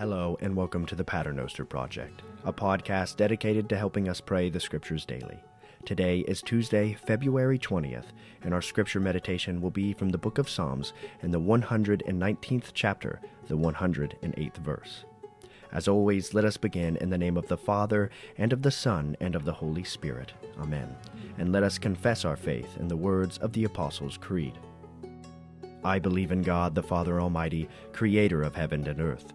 Hello, and welcome to the Paternoster Project, a podcast dedicated to helping us pray the Scriptures daily. Today is Tuesday, February 20th, and our Scripture meditation will be from the book of Psalms in the 119th chapter, the 108th verse. As always, let us begin in the name of the Father, and of the Son, and of the Holy Spirit. Amen. And let us confess our faith in the words of the Apostles' Creed. I believe in God, the Father Almighty, creator of heaven and earth.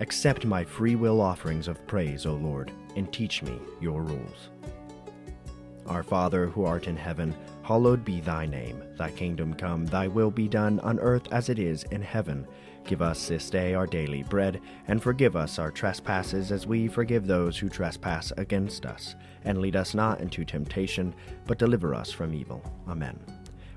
Accept my free will offerings of praise, O Lord, and teach me your rules. Our Father, who art in heaven, hallowed be thy name. Thy kingdom come, thy will be done on earth as it is in heaven. Give us this day our daily bread, and forgive us our trespasses as we forgive those who trespass against us. And lead us not into temptation, but deliver us from evil. Amen.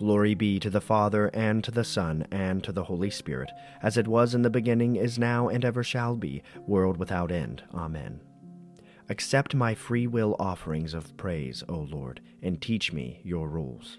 Glory be to the Father, and to the Son, and to the Holy Spirit, as it was in the beginning, is now, and ever shall be, world without end. Amen. Accept my free will offerings of praise, O Lord, and teach me your rules.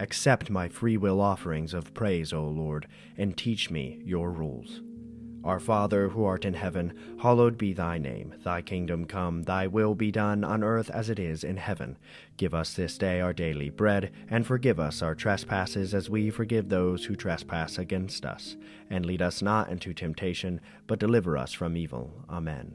Accept my free will offerings of praise, O Lord, and teach me your rules. Our Father, who art in heaven, hallowed be thy name. Thy kingdom come, thy will be done on earth as it is in heaven. Give us this day our daily bread, and forgive us our trespasses as we forgive those who trespass against us. And lead us not into temptation, but deliver us from evil. Amen.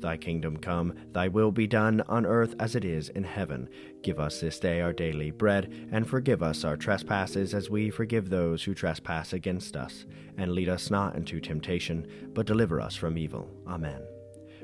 Thy kingdom come, thy will be done on earth as it is in heaven. Give us this day our daily bread, and forgive us our trespasses as we forgive those who trespass against us. And lead us not into temptation, but deliver us from evil. Amen.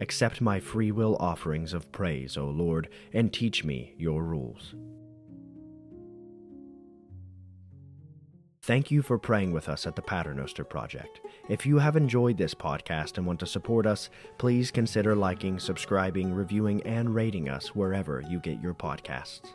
Accept my free will offerings of praise, O Lord, and teach me your rules. Thank you for praying with us at the Paternoster Project. If you have enjoyed this podcast and want to support us, please consider liking, subscribing, reviewing, and rating us wherever you get your podcasts.